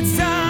it's time.